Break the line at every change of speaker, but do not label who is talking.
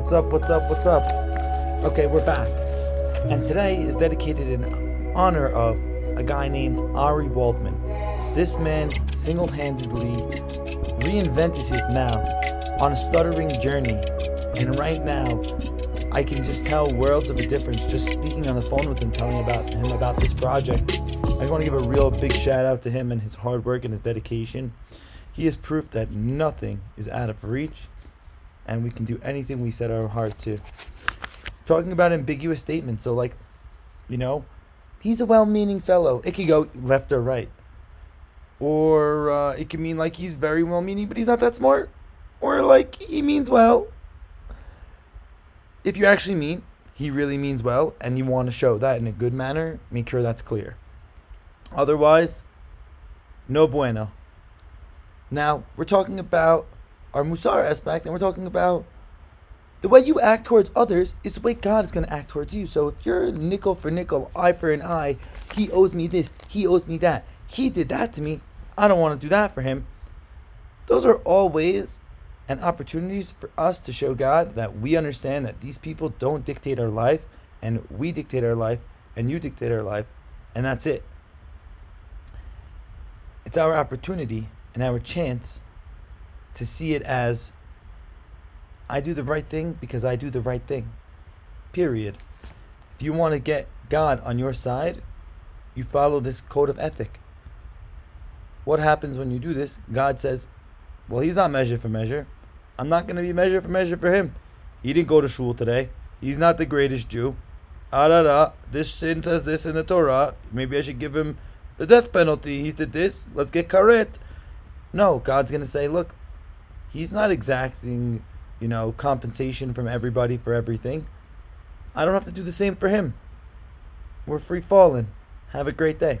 What's up? What's up? What's up? Okay, we're back. And today is dedicated in honor of a guy named Ari Waldman. This man single handedly reinvented his mouth on a stuttering journey. And right now, I can just tell worlds of a difference just speaking on the phone with him, telling about him about this project. I want to give a real big shout out to him and his hard work and his dedication. He is proof that nothing is out of reach and we can do anything we set our heart to. Talking about ambiguous statements, so like, you know, he's a well-meaning fellow. It could go left or right, or uh, it could mean like he's very well-meaning, but he's not that smart, or like he means well. If you actually mean he really means well, and you want to show that in a good manner, make sure that's clear. Otherwise, no bueno. Now we're talking about our Musar aspect, and we're talking about the way you act towards others is the way God is going to act towards you. So if you're nickel for nickel, eye for an eye, he owes me this, he owes me that, he did that to me, I don't want to do that for him. Those are all ways and opportunities for us to show God that we understand that these people don't dictate our life, and we dictate our life, and you dictate our life, and that's it. It's our opportunity and our chance to see it as I do the right thing because I do the right thing. Period. If you want to get God on your side, you follow this code of ethic. What happens when you do this? God says, Well, he's not measure for measure. I'm not going to be measure for measure for him. He didn't go to shul today. He's not the greatest Jew. Ah, da, da. This sin says this in the Torah. Maybe I should give him the death penalty. He did this. Let's get karet. No, God's going to say, Look, he's not exacting, you know, compensation from everybody for everything. I don't have to do the same for him. We're free falling. Have a great day.